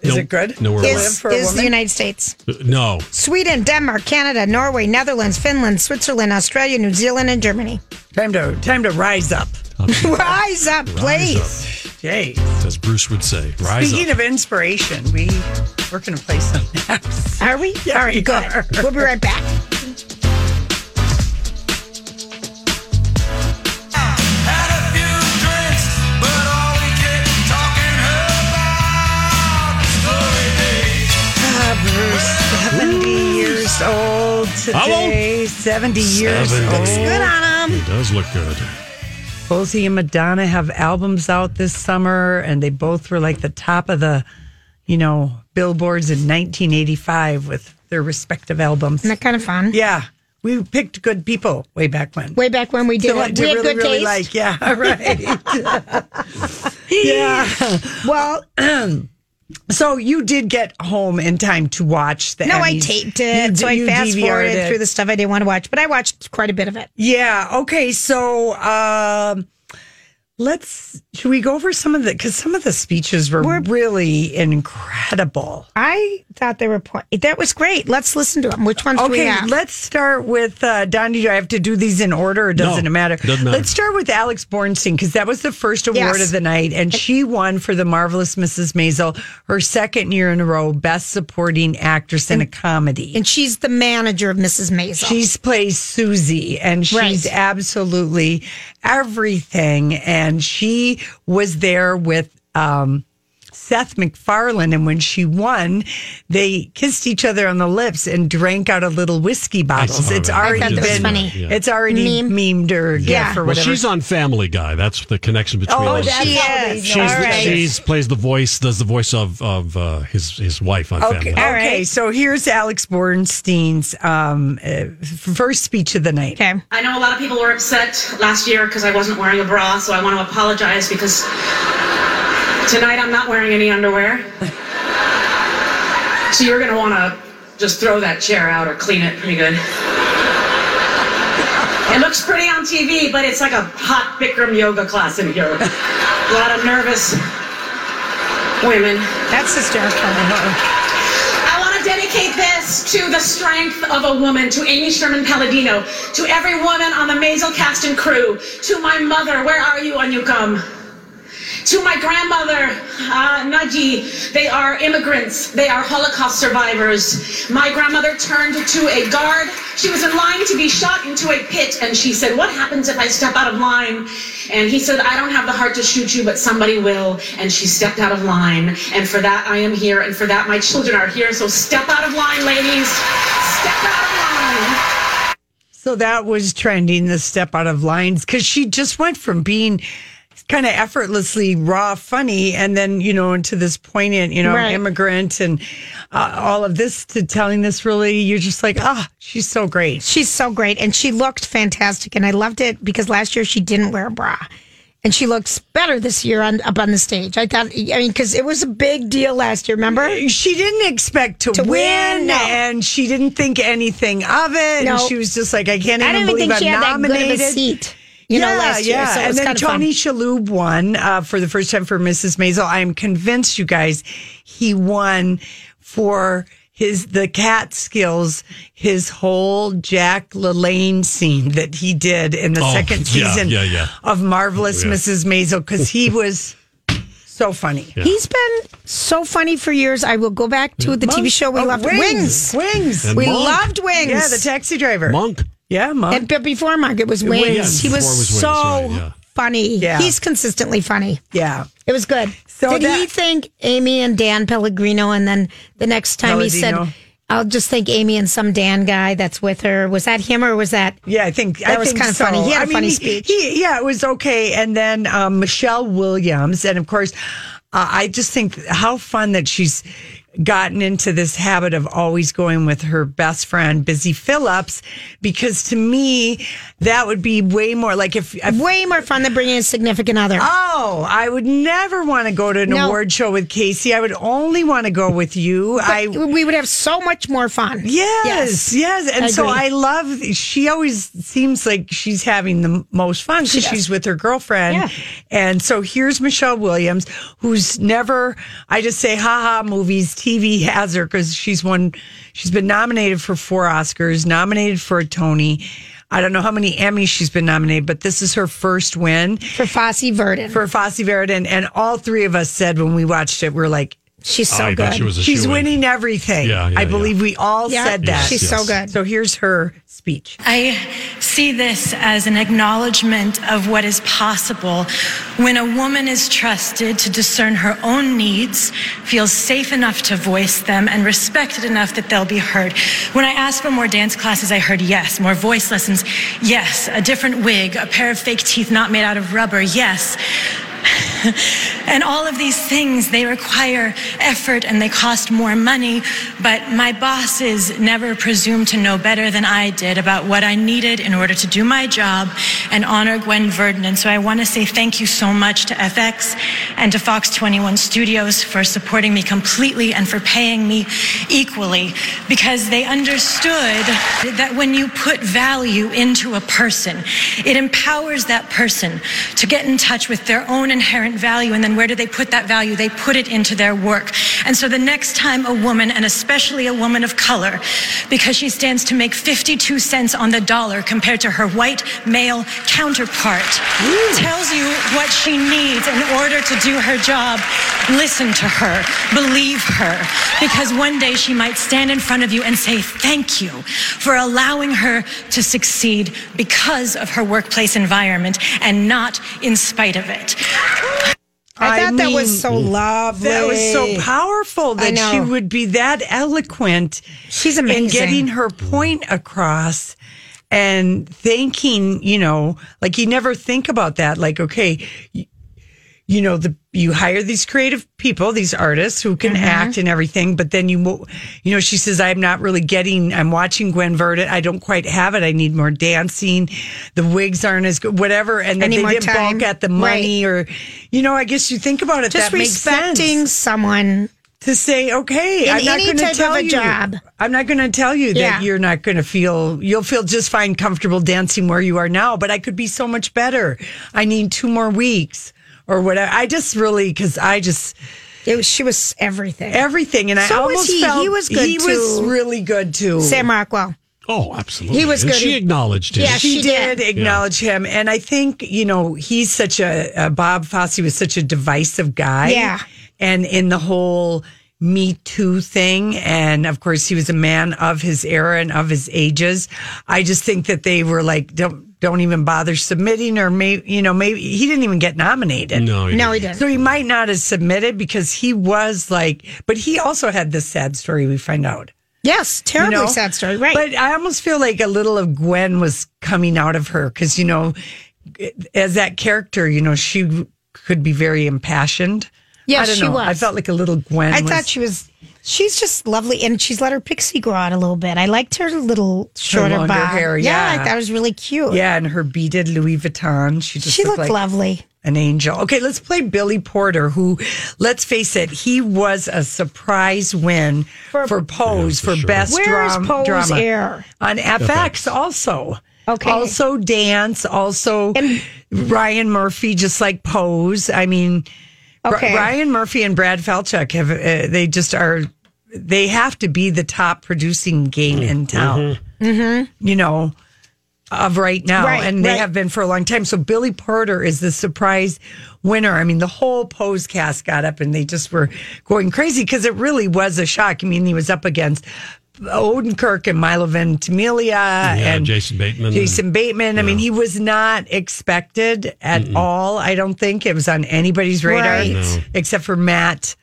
Speaker 3: Is
Speaker 1: No-
Speaker 3: it good?
Speaker 1: nowhere
Speaker 3: to
Speaker 1: else.
Speaker 3: live
Speaker 2: is,
Speaker 3: for a
Speaker 2: is the? United States.
Speaker 1: Uh, no.
Speaker 2: Sweden, Denmark, Canada, Norway, Netherlands, Finland, Switzerland, Australia, New Zealand, and Germany.
Speaker 3: Time to time to rise up.
Speaker 2: rise up, please.
Speaker 3: Up.
Speaker 1: As Bruce would say, rise
Speaker 3: Speaking
Speaker 1: up.
Speaker 3: of inspiration, we, we're going to play some apps.
Speaker 2: Are we?
Speaker 3: Yeah,
Speaker 2: All right,
Speaker 3: we
Speaker 2: good. We'll be right back.
Speaker 3: Ah, years old today. Hello? 70 years
Speaker 1: 70. Looks
Speaker 2: good on him.
Speaker 1: He does look good.
Speaker 3: Both he and Madonna have albums out this summer, and they both were like the top of the, you know, billboards in 1985 with their respective albums.
Speaker 2: Isn't that kind of fun?
Speaker 3: Yeah, we picked good people way back when.
Speaker 2: Way back when we did
Speaker 3: To-
Speaker 2: it, we had
Speaker 3: really,
Speaker 2: good
Speaker 3: really
Speaker 2: taste.
Speaker 3: like, yeah, right. yeah. Well, so you did get home in time to watch the
Speaker 2: No, I
Speaker 3: Emmys.
Speaker 2: taped
Speaker 3: You
Speaker 2: it, so
Speaker 3: d-
Speaker 2: I
Speaker 3: you
Speaker 2: fast forwarded through the stuff I didn't want to watch, but I watched quite a bit of it.
Speaker 3: Yeah. Okay. So, um, let's. Should we go over some of the? Because some of the speeches were really incredible.
Speaker 2: I thought they were point. That was great. Let's listen to them. Which ones do we
Speaker 3: Okay,
Speaker 2: have?
Speaker 3: let's start with uh, Donnie. Do I have to do these in order, or doesn't
Speaker 1: No,
Speaker 3: it matter?
Speaker 1: doesn't matter.
Speaker 3: Let's start with Alex Borstein because that was the first award
Speaker 2: Yes.
Speaker 3: of the night, and she won for the marvelous Mrs. Maisel, her second year in a row, Best Supporting Actress in a Comedy.
Speaker 2: and she's the manager of Mrs. Maisel.
Speaker 3: She's plays Susie, and she's
Speaker 2: Right.
Speaker 3: absolutely everything. And she was there with um, Seth MacFarlane, and when she won, they kissed each other on the lips and drank out of little whiskey bottles. It's
Speaker 1: that. I
Speaker 3: already
Speaker 2: thought that
Speaker 3: been,
Speaker 2: funny.
Speaker 1: Yeah.
Speaker 3: it's already
Speaker 2: Meme.
Speaker 3: memed or gif
Speaker 2: Yeah.
Speaker 3: or
Speaker 1: Well, she's on Family Guy. That's the connection between
Speaker 3: oh,
Speaker 1: those.
Speaker 3: that's
Speaker 2: She is.
Speaker 1: She's
Speaker 3: know
Speaker 2: All right.
Speaker 1: she's plays the voice, does the voice of of uh, his his wife on
Speaker 3: Okay,
Speaker 1: Family.
Speaker 3: okay. So here's Alex Borstein's um, uh, first speech of the night.
Speaker 2: okay.
Speaker 8: I know a lot of people were upset last year because I wasn't wearing a bra, so I want to apologize because tonight I'm not wearing any underwear. So you're going to want to just throw that chair out or clean it pretty good. It looks pretty on TV, but it's like a hot Bikram yoga class in here. A lot of nervous women.
Speaker 2: That's hysterical.
Speaker 8: I want to dedicate this to the strength of a woman, to Amy Sherman Palladino, to every woman on the Maisel cast and crew, to my mother, where are you when you come? To my grandmother, uh, Naji, they are immigrants. They are Holocaust survivors. My grandmother turned to a guard. She was in line to be shot into a pit, and she said, What happens if I step out of line? And he said, I don't have the heart to shoot you, but somebody will. And she stepped out of line. And for that, I am here. And for that, my children are here. So step out of line, ladies. Step out of line.
Speaker 3: So that was trending, the step out of lines, because she just went from being kind of effortlessly raw, funny, and then, you know, into this poignant, you know,
Speaker 2: Right.
Speaker 3: immigrant and uh, all of this to telling this really, you're just like, ah, she's so great.
Speaker 2: She's so great, and she looked fantastic, and I loved it because last year she didn't wear a bra, and she looks better this year on up on the stage. I thought, I mean, because it was a big deal last year. Remember?
Speaker 3: She didn't expect to,
Speaker 2: To
Speaker 3: win,
Speaker 2: win, no.
Speaker 3: and she didn't think anything of it.
Speaker 2: No.
Speaker 3: And she was just like, I can't
Speaker 2: I
Speaker 3: even
Speaker 2: even
Speaker 3: believe
Speaker 2: think she
Speaker 3: I'm
Speaker 2: had that good
Speaker 3: nominated.
Speaker 2: Of a seat. You know, last year. So
Speaker 3: and then
Speaker 2: kind of fun.
Speaker 3: Tony Shalhoub won uh, for the first time for Mrs. Maisel. I am convinced, you guys, he won for his the Catskills, his whole Jack LaLanne scene that he did in the
Speaker 1: Oh,
Speaker 3: second
Speaker 1: yeah,
Speaker 3: season
Speaker 1: yeah, yeah.
Speaker 3: of Marvelous
Speaker 1: Yeah.
Speaker 3: Mrs. Maisel because he was so funny.
Speaker 2: He's been so funny for years. I will go back to the TV show we
Speaker 3: Oh,
Speaker 2: loved, Wings.
Speaker 3: Wings.
Speaker 1: And
Speaker 2: We
Speaker 1: Monk.
Speaker 2: loved Wings.
Speaker 3: Yeah, the taxi driver.
Speaker 1: Monk.
Speaker 3: Yeah, Monk.
Speaker 2: And but before Monk, it was
Speaker 3: Wings.
Speaker 2: Wings. he
Speaker 1: Yeah,
Speaker 2: was,
Speaker 1: before it was Wings,
Speaker 2: so
Speaker 1: right, yeah.
Speaker 2: funny.
Speaker 3: Yeah.
Speaker 2: He's consistently funny.
Speaker 3: yeah.
Speaker 2: It was good.
Speaker 3: So
Speaker 2: Did he
Speaker 3: that-
Speaker 2: think Amy and Dan Palladino, and then the next time he said, "I'll just think Amy and some Dan guy that's with her." Was that him or was that?
Speaker 3: Yeah, I think
Speaker 2: That
Speaker 3: I
Speaker 2: was
Speaker 3: think
Speaker 2: kinda
Speaker 3: so.
Speaker 2: funny. He had
Speaker 3: a
Speaker 2: a funny speech.
Speaker 3: He, yeah, it was okay. And then um, Michelle Williams, and of course, uh, I just think how fun that she's gotten into this habit of always going with her best friend, Busy Phillips, because to me, that would be way more like if. if
Speaker 2: Way more fun than bringing a significant other.
Speaker 3: Oh, I would never want to go to an
Speaker 2: No.
Speaker 3: award show with Casey. I would only want to go with you. I
Speaker 2: we would have so much more fun.
Speaker 3: Yes, yes. And so. I love, she always seems like she's having the most fun because she's with her girlfriend.
Speaker 2: Yeah.
Speaker 3: And so here's Michelle Williams, who's never, I just say, haha, movies, TV has her because she's won, she's been nominated for four Oscars, nominated for a Tony. I don't know how many Emmys she's been nominated, but this is her first win
Speaker 2: For Fosse Verdon.
Speaker 3: for Fosse Verdon. And all three of us said when we watched it, we're like,
Speaker 2: She's so
Speaker 1: I
Speaker 2: good.
Speaker 1: she was a
Speaker 3: She's
Speaker 1: shoo-in.
Speaker 3: winning everything.
Speaker 1: Yeah, yeah,
Speaker 3: I
Speaker 1: yeah.
Speaker 3: believe we all
Speaker 2: Yeah,
Speaker 3: said that.
Speaker 2: she's so good.
Speaker 3: So here's her speech.
Speaker 9: I see this as an acknowledgement of what is possible when a woman is trusted to discern her own needs, feels safe enough to voice them, and respected enough that they'll be heard. When I asked for more dance classes, I heard yes. More voice lessons, yes. A different wig, a pair of fake teeth not made out of rubber, yes. and all of these things, they require effort and they cost more money. But my bosses never presumed to know better than I did about what I needed in order to do my job and honor Gwen Verdon. And so I want to say thank you so much to FX and to Fox 21 Studios for supporting me completely and for paying me equally because they understood that when you put value into a person, it empowers that person to get in touch with their own inherent value. And then where do they put that value? They put it into their work. And so the next time a woman, and especially a woman of color, because she stands to make 52 cents on the dollar compared to her white male counterpart, tells you what she needs in order to do her job, listen to her, believe her, because one day she might stand in front of you and say thank you for allowing her to succeed because of her workplace environment and not in spite of it.
Speaker 2: I thought that was so mm. lovely.
Speaker 3: That was so powerful that she would be that eloquent.
Speaker 2: She's
Speaker 3: in
Speaker 2: amazing.
Speaker 3: getting her point across and thanking, you know, like you never think about that. Like, okay, you, know, the you hire these creative people, these artists who can mm-hmm. act and everything, but then you, you know, she says, I'm not really getting. I'm watching Gwen Verdon. I don't quite have it. I need more dancing. The wigs aren't as good, whatever. And then they didn't
Speaker 2: time.
Speaker 3: balk at the money, or you know, I guess you think about it.
Speaker 2: Just
Speaker 3: that makes sense
Speaker 2: respecting someone.
Speaker 3: to say, okay,
Speaker 2: In
Speaker 3: I'm not going to tell
Speaker 2: a
Speaker 3: you.
Speaker 2: job.
Speaker 3: I'm not going to tell you
Speaker 2: Yeah.
Speaker 3: that you're not going to feel. You'll feel just fine, comfortable dancing where you are now. But I could be so much better. I need two more weeks or whatever. I just really because I just
Speaker 2: It was, she was everything.
Speaker 3: everything, and I
Speaker 2: So was
Speaker 3: almost
Speaker 2: he.
Speaker 3: felt
Speaker 2: He was good,
Speaker 3: He was really good too.
Speaker 2: Sam Rockwell.
Speaker 1: Oh, absolutely.
Speaker 2: He was
Speaker 1: and
Speaker 2: good.
Speaker 1: She acknowledged him.
Speaker 2: Yeah,
Speaker 3: she,
Speaker 2: she
Speaker 3: did,
Speaker 2: did.
Speaker 3: acknowledge him, and I think you know he's such a, a Bob Fosse was such a divisive guy.
Speaker 2: Yeah.
Speaker 3: and in the whole Me Too thing, and of course he was a man of his era and of his ages. I just think that they were like don't don't even bother submitting, or maybe you know maybe he didn't even get nominated.
Speaker 1: No, he
Speaker 2: No, he
Speaker 1: didn't.
Speaker 2: didn't.
Speaker 3: So he might not have submitted because he was like, but he also had this sad story. We find out.
Speaker 2: Yes,
Speaker 3: You
Speaker 2: terribly
Speaker 3: know?
Speaker 2: sad story. Right.
Speaker 3: But I almost feel like a little of Gwen was coming out of her because, you know, as that character, you know, she could be very impassioned.
Speaker 2: Yes, she
Speaker 3: know.
Speaker 2: was.
Speaker 3: I felt like a little Gwen.
Speaker 2: I
Speaker 3: was,
Speaker 2: thought she was. She's just lovely, and she's let her pixie grow out a little bit. I liked her little shorter
Speaker 3: longer
Speaker 2: bob.
Speaker 3: hair,
Speaker 2: I
Speaker 3: yeah.
Speaker 2: thought it was really cute.
Speaker 3: Yeah, and her beaded Louis Vuitton. She just
Speaker 2: she
Speaker 3: looked,
Speaker 2: looked
Speaker 3: like
Speaker 2: lovely.
Speaker 3: an angel. Okay, let's play Billy Porter, who, let's face it, he was a surprise win for, Pose
Speaker 1: Yeah, for
Speaker 3: for,
Speaker 1: sure.
Speaker 3: best
Speaker 2: Where is
Speaker 3: dram-
Speaker 2: Pose
Speaker 3: drama
Speaker 2: air?
Speaker 3: on FX, also.
Speaker 2: Okay.
Speaker 3: Also dance, also
Speaker 2: And-
Speaker 3: Ryan Murphy, just like Pose. I mean, Bri-
Speaker 2: Okay.
Speaker 3: Ryan Murphy and Brad Falchuk have uh, they just are they have to be the top producing game in town. Mm-hmm. You know, of right now,
Speaker 2: Right,
Speaker 3: and they
Speaker 2: right.
Speaker 3: have been for a long time. So Billy Porter is the surprise winner. I mean, the whole Pose cast got up and they just were going crazy because it really was a shock. I mean, he was up against. Odenkirk and Milo Ventimiglia and
Speaker 1: Jason Bateman.
Speaker 3: Jason Bateman. I mean, he was not expected at all. I don't think it was on anybody's radar
Speaker 2: Right. No.
Speaker 3: except for Matt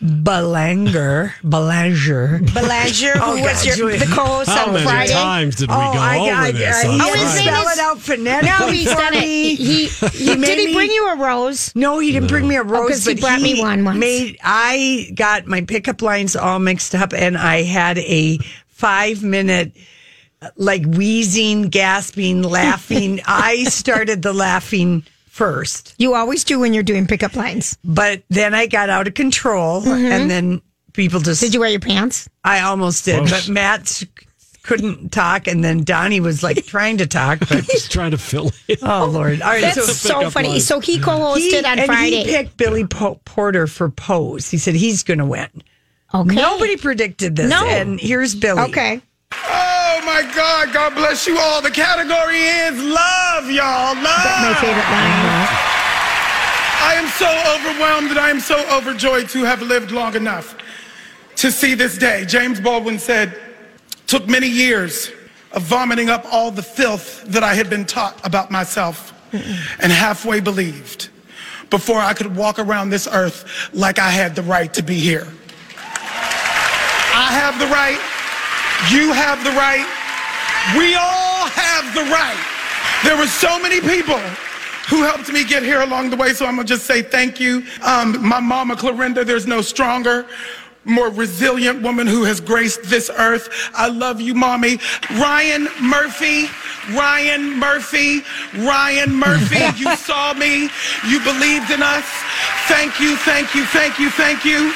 Speaker 3: Belanger. Belanger.
Speaker 2: Belanger, who
Speaker 3: Oh,
Speaker 2: was
Speaker 3: God,
Speaker 2: your,
Speaker 3: Julie.
Speaker 2: the co-host
Speaker 1: How
Speaker 2: on
Speaker 1: many
Speaker 2: Friday.
Speaker 1: times did we
Speaker 3: Oh,
Speaker 1: go
Speaker 3: I
Speaker 1: over
Speaker 3: got
Speaker 1: this?
Speaker 3: uh,
Speaker 1: on
Speaker 3: he
Speaker 2: Oh, his
Speaker 3: didn't
Speaker 1: Friday?
Speaker 2: name
Speaker 3: spell
Speaker 2: is-
Speaker 3: it out phonetically.
Speaker 2: No, he's done it.
Speaker 3: me.
Speaker 2: He, he,
Speaker 3: made
Speaker 2: did he
Speaker 3: me-
Speaker 2: bring you a rose?
Speaker 3: No, he didn't bring me a rose.
Speaker 2: 'cause he
Speaker 3: but
Speaker 2: brought me one once.
Speaker 3: Made I got my pickup lines all mixed up, and I had a five minute like wheezing, gasping, laughing. I started the laughing first,
Speaker 2: You always do when you're doing pickup lines.
Speaker 3: but then I got out of control, and then people just.
Speaker 2: Mm-hmm. Did you wear your pants?
Speaker 3: I almost did,
Speaker 1: Whoops.
Speaker 3: but Matt couldn't talk, and then Donnie was like trying to talk, but
Speaker 1: Just trying to fill it.
Speaker 3: oh lord! All right,
Speaker 2: That's
Speaker 3: so
Speaker 2: so funny.
Speaker 1: line.
Speaker 2: So he co-hosted
Speaker 3: he,
Speaker 2: on
Speaker 3: and
Speaker 2: Friday.
Speaker 3: he picked Billy Po- Porter for Pose. He said he's going to win.
Speaker 2: okay.
Speaker 3: Nobody predicted this.
Speaker 2: No.
Speaker 3: And here's Billy.
Speaker 2: Okay.
Speaker 10: My God! God bless you all. The category is love, y'all. Love.
Speaker 2: That's My favorite line.
Speaker 10: I am so overwhelmed and I am so overjoyed to have lived long enough to see this day. James Baldwin said, took many years of vomiting up all the filth that I had been taught about myself and halfway believed before I could walk around this earth like I had the right to be here. I have the right. You have the right. We all have the right. There were so many people who helped me get here along the way, so I'm gonna just say thank you. Um, my mama, Clorinda, there's no stronger, more resilient woman who has graced this earth. I love you, mommy. Ryan Murphy, Ryan Murphy, Ryan Murphy, you saw me. You believed in us. Thank you, thank you, thank you, thank you.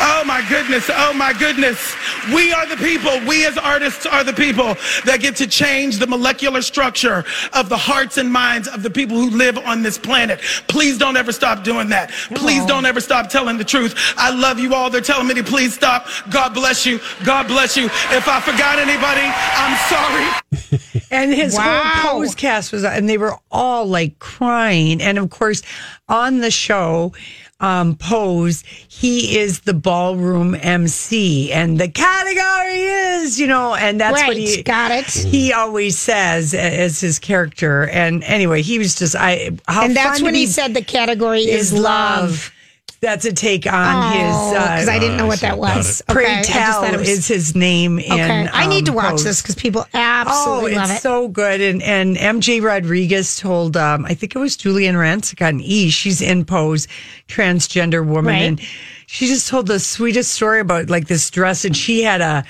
Speaker 10: Oh my goodness, oh my goodness. We are the people, we as artists are the people that get to change the molecular structure of the hearts and minds of the people who live on this planet. Please don't ever stop doing that. Please don't ever stop telling the truth. I love you all. They're telling me to please stop. God bless you. God bless you. If I forgot anybody, I'm sorry.
Speaker 3: And his
Speaker 2: Wow.
Speaker 3: whole pose cast was, and they were all like crying. And of course, on the show, um, Pose, he is the ballroom MC, and the category is, you know, and that's what he
Speaker 2: got it.
Speaker 3: He always says as his character. And anyway, he was just, I, how
Speaker 2: and that's
Speaker 3: fun
Speaker 2: when
Speaker 3: to
Speaker 2: he said the category is, love.
Speaker 3: That's a take on his.
Speaker 2: Oh, 'cause I didn't know what that was. Okay,
Speaker 3: Pray
Speaker 2: I just
Speaker 3: tell
Speaker 2: thought was-
Speaker 3: is his name. In,
Speaker 2: Okay, I need to
Speaker 3: um,
Speaker 2: watch
Speaker 3: Pose.
Speaker 2: this because people absolutely
Speaker 3: oh,
Speaker 2: love
Speaker 3: it's
Speaker 2: it.
Speaker 3: so good. And and MJ Rodriguez told, um, I think it was Giuliana Rancic on E. She's in Pose, transgender woman,
Speaker 2: Right.
Speaker 3: and she just told the sweetest story about like this dress, and she had a.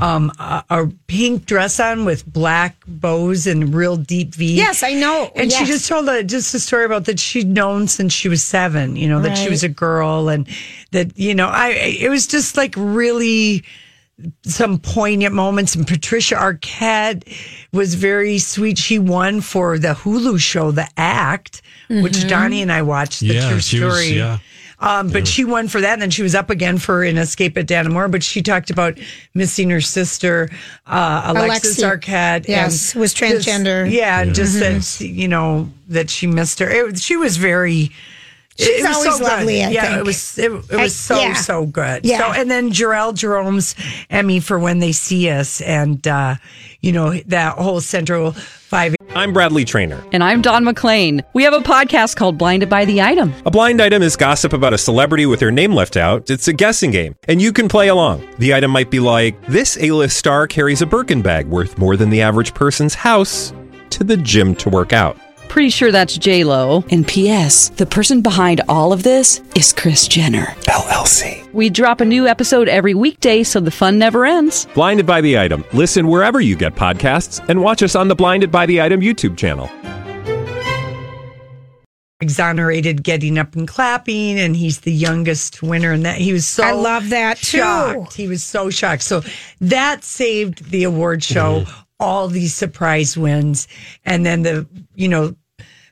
Speaker 3: Um, a, a pink dress on with black bows and real deep V.
Speaker 2: Yes, I know.
Speaker 3: And she just told a, just a story about that she'd known since she was seven. You know that she was a girl, and that you know I. It was just like really some poignant moments. And Patricia Arquette was very sweet. She won for the Hulu show, The Act, which
Speaker 2: Mm-hmm.
Speaker 1: Mhm.
Speaker 3: Donnie and I watched. The
Speaker 1: Yeah,
Speaker 3: true
Speaker 1: she
Speaker 3: story.
Speaker 1: was- yeah.
Speaker 3: Um, but she won for that, and then she was up again for an escape at Dannemora. But she talked about missing her sister, uh, Alexis
Speaker 2: Alexi.
Speaker 3: Arquette.
Speaker 2: Yes,
Speaker 3: and
Speaker 2: was
Speaker 3: just-
Speaker 2: transgender.
Speaker 3: yeah, and just
Speaker 2: Mhm.
Speaker 3: that you know that she missed her. It, she was very.
Speaker 2: She's
Speaker 3: it was
Speaker 2: always
Speaker 3: so good.
Speaker 2: lovely, I
Speaker 3: yeah,
Speaker 2: think.
Speaker 3: it was. It, it was
Speaker 2: I-
Speaker 3: so
Speaker 2: yeah.
Speaker 3: so good.
Speaker 2: Yeah.
Speaker 3: So and then Jharrel Jerome's Emmy for When They See Us, and uh, you know that whole Central Five.
Speaker 11: I'm Bradley Trainer.
Speaker 12: And I'm Don McClain. We have a podcast called Blinded by the Item.
Speaker 11: A blind item is gossip about a celebrity with their name left out. It's a guessing game, and you can play along. The item might be like this: A-list star carries a Birkin bag worth more than the average person's house to the gym to work out.
Speaker 12: Pretty sure that's J Lo.
Speaker 13: And P.S. The person behind all of this is Kris Jenner.
Speaker 11: LLC.
Speaker 12: We drop a new episode every weekday, so the fun never ends.
Speaker 11: Blinded by the item. Listen wherever you get podcasts, and watch us on the Blinded by the Item YouTube channel.
Speaker 3: exonerated getting up and clapping and he's the youngest winner and that he was so
Speaker 2: I love that, too.
Speaker 3: shocked. he was so shocked so that saved the award show mm-hmm. all these surprise wins and then the you know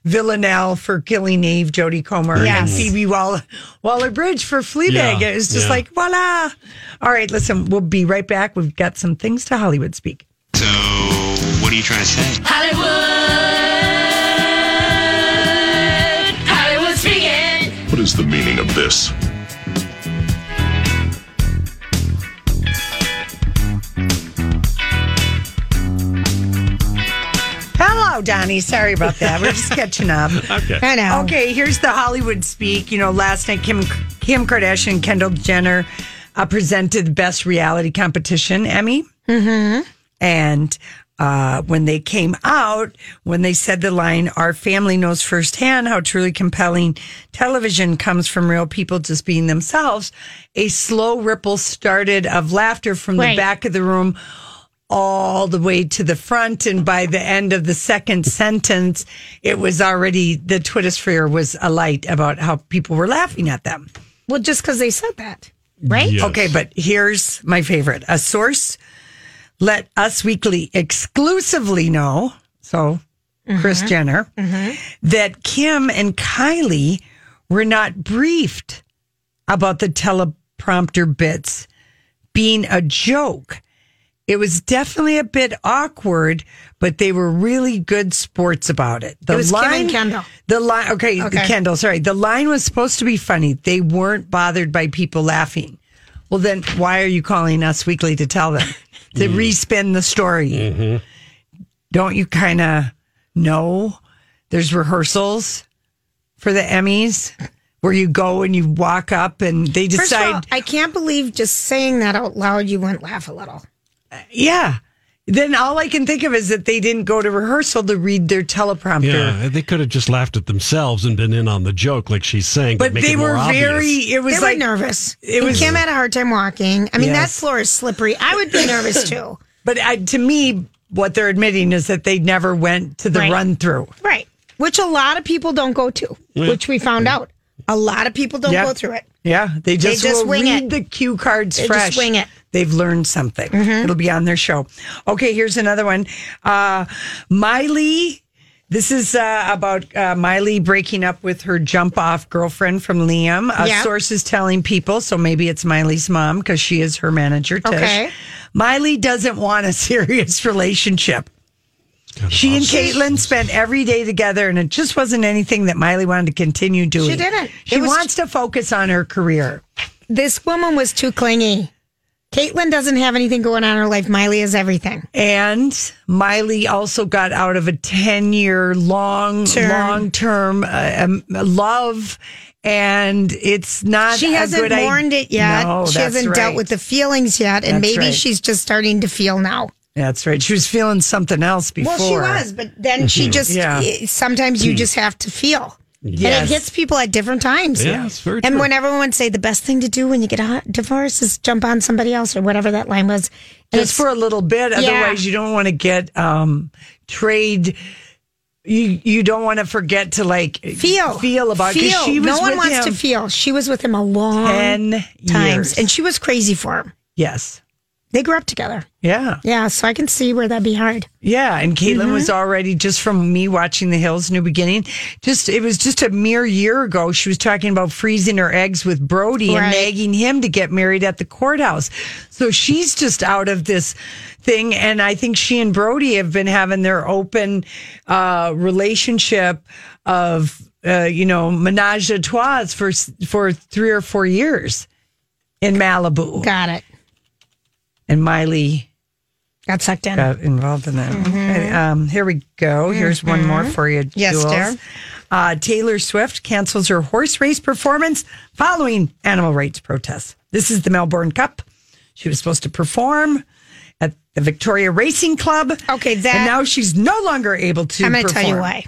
Speaker 3: Villanelle for killing Eve, Jodie Comer, and Phoebe Waller, Waller Bridge for Fleabag.
Speaker 1: Yeah,
Speaker 3: It was just
Speaker 1: yeah.
Speaker 3: like, voila. All right, listen, we'll be right back. We've got some things to Hollywood speak.
Speaker 14: So, what are you trying to say?
Speaker 8: Hollywood, Hollywood speaking.
Speaker 15: What is the meaning of this?
Speaker 3: Hello, Donnie. Sorry about that. We're just catching up.
Speaker 1: Okay.
Speaker 2: I know.
Speaker 3: Okay, here's the Hollywood speak. You know, last night Kim Kim Kardashian and Kendall Jenner uh, presented the best reality competition Emmy,
Speaker 2: Mm-hmm.
Speaker 3: and uh, when they came out, when they said the line, "Our family knows firsthand how truly compelling television comes from real people just being themselves," a slow ripple started of laughter from the back of the room all the way to the front. And by the end of the second sentence, it was already the Twitter sphere was alight about how people were laughing at them.
Speaker 2: Well, just because they said that, right?
Speaker 1: Yes.
Speaker 3: Okay, but here's my favorite. A source let Us Weekly exclusively know, so Kris mm-hmm. Jenner, mm-hmm. that Kim and Kylie were not briefed about the teleprompter bits being a joke. It was definitely a bit awkward, but they were really good sports about it. The
Speaker 2: It was Kim
Speaker 3: line,
Speaker 2: and Kendall.
Speaker 3: The line, okay,
Speaker 2: Okay.
Speaker 3: Kendall. Sorry, the line was supposed to be funny. They weren't bothered by people laughing. Well, then why are you calling us weekly to tell them to
Speaker 1: Mm.
Speaker 3: respin the story?
Speaker 1: Mm-hmm.
Speaker 3: Don't you kind of know there's rehearsals for the Emmys where you go and you walk up and they
Speaker 2: of all,
Speaker 3: decide,
Speaker 2: I can't believe just saying that out loud, you wouldn't laugh a little.
Speaker 3: Yeah. Then all I can think of is that they didn't go to rehearsal to read their teleprompter.
Speaker 1: Yeah, they could have just laughed at themselves and been in on the joke, like she's saying.
Speaker 3: But
Speaker 1: make
Speaker 3: they
Speaker 1: it more
Speaker 3: were
Speaker 1: obvious.
Speaker 3: very. It was
Speaker 2: they
Speaker 3: like
Speaker 2: were nervous.
Speaker 3: It
Speaker 2: And
Speaker 3: was
Speaker 2: Kim had a hard time walking. I mean, that floor is slippery. I would be nervous too.
Speaker 3: But I, to me, what they're admitting is that they never went to the
Speaker 2: Right.
Speaker 3: run through.
Speaker 2: Right. Which a lot of people don't go to,
Speaker 3: Yeah.
Speaker 2: which we found out. A lot of people don't
Speaker 3: Yeah.
Speaker 2: go through it.
Speaker 3: Yeah, they just, they
Speaker 2: just
Speaker 3: will
Speaker 2: wing
Speaker 3: read
Speaker 2: it.
Speaker 3: the cue cards
Speaker 2: They just
Speaker 3: fresh.
Speaker 2: wing it.
Speaker 3: They've learned something.
Speaker 2: Mm-hmm.
Speaker 3: It'll be on their show. Okay, here's another one. Uh, Miley. This is uh, about uh, Miley breaking up with her jump off girlfriend from Liam. A
Speaker 2: Yeah.
Speaker 3: source is telling people, so maybe it's Miley's mom because she is her manager, Tish.
Speaker 2: Okay.
Speaker 3: Miley doesn't want a serious relationship. She and Kaitlynn spent every day together, and it just wasn't anything that Miley wanted to continue doing.
Speaker 2: She didn't.
Speaker 3: She
Speaker 2: It was-
Speaker 3: wants to focus on her career.
Speaker 2: This woman was too clingy. Kaitlynn doesn't have anything going on in her life. Miley is everything.
Speaker 3: And Miley also got out of a 10 year long, long term uh, um, love. And it's not
Speaker 2: She hasn't
Speaker 3: i-
Speaker 2: mourned it yet.
Speaker 3: No,
Speaker 2: she hasn't dealt with the feelings yet. And
Speaker 3: That's
Speaker 2: maybe
Speaker 3: right.
Speaker 2: she's just starting to feel now.
Speaker 3: That's right. She was feeling something else before.
Speaker 2: Well, she was, but then she just,
Speaker 3: Yeah.
Speaker 2: sometimes you just have to feel. And it hits people at different times.
Speaker 1: Yeah, it's very
Speaker 2: And
Speaker 1: true.
Speaker 2: when everyone would say the best thing to do when you get a divorce is jump on somebody else or whatever that line was. And
Speaker 3: Just for a little bit.
Speaker 2: Yeah.
Speaker 3: Otherwise, you don't want to get um, trade. You you don't want to forget to like
Speaker 2: feel
Speaker 3: feel about
Speaker 2: feel.
Speaker 3: she was
Speaker 2: no one wants to feel. She was with him a long
Speaker 3: 10
Speaker 2: times,
Speaker 3: years.
Speaker 2: and she was crazy for him.
Speaker 3: Yes.
Speaker 2: They grew up together.
Speaker 3: Yeah.
Speaker 2: Yeah, so I can see where that'd be hard.
Speaker 3: Yeah, and Kaitlynn
Speaker 2: Mm-hmm.
Speaker 3: was already just from me watching The Hills New Beginning. Just it was just a mere year ago. She was talking about freezing her eggs with Brody and nagging him to get married at the courthouse. So she's just out of this thing, and I think she and Brody have been having their open uh, relationship of uh, you know menage a trois for for three or four years in Malibu.
Speaker 2: Got it.
Speaker 3: And Miley
Speaker 2: got sucked in.
Speaker 3: Got involved in that. Okay, um, here we go. Here's one more for you,
Speaker 2: Mm-hmm. Yes,
Speaker 3: Jules.
Speaker 2: dear.
Speaker 3: Uh, Taylor Swift cancels her horse race performance following animal rights protests. This is the Melbourne Cup. She was supposed to perform at the Victoria Racing Club.
Speaker 2: Okay, that-
Speaker 3: and now she's no longer able to.
Speaker 2: I'm going to tell you why.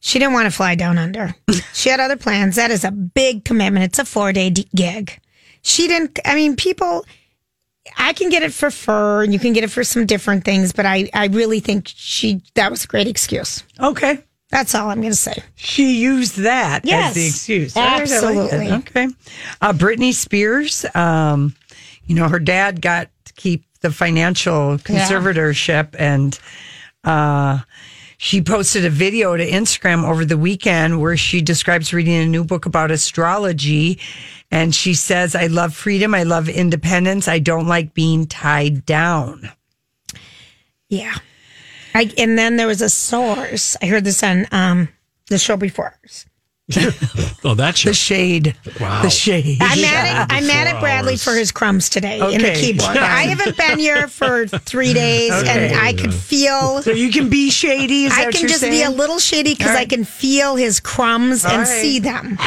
Speaker 2: She didn't want to fly down under. she had other plans. That is a big commitment. It's a four day gig. She didn't. I mean, people. I can get it for fur, and you can get it for some different things, but I, I really think she that was a great excuse.
Speaker 3: Okay.
Speaker 2: That's all I'm going to say.
Speaker 3: She used that
Speaker 2: Yes,
Speaker 3: as the excuse. All right, like
Speaker 2: absolutely.
Speaker 3: Okay. Uh, Britney Spears, um, you know, her dad got to keep the financial conservatorship and uh, she posted a video to Instagram over the weekend where she describes reading a new book about astrology. And she says, I love freedom. I love independence. I don't like being tied down.
Speaker 2: Yeah. I, and then there was a source. I heard this on um, the show before.
Speaker 1: Oh, that show.
Speaker 3: The shade.
Speaker 1: Wow.
Speaker 3: The shade.
Speaker 2: I'm mad at I'm mad at Bradley
Speaker 1: hours.
Speaker 2: for his crumbs today in the
Speaker 3: Okay.
Speaker 2: keyboard. I haven't been here for three days, and I could feel.
Speaker 3: So you can be shady. Is
Speaker 2: I can just
Speaker 3: saying?
Speaker 2: be a little shady because
Speaker 3: All
Speaker 2: I can feel his crumbs
Speaker 3: All
Speaker 2: and
Speaker 3: right.
Speaker 2: see them,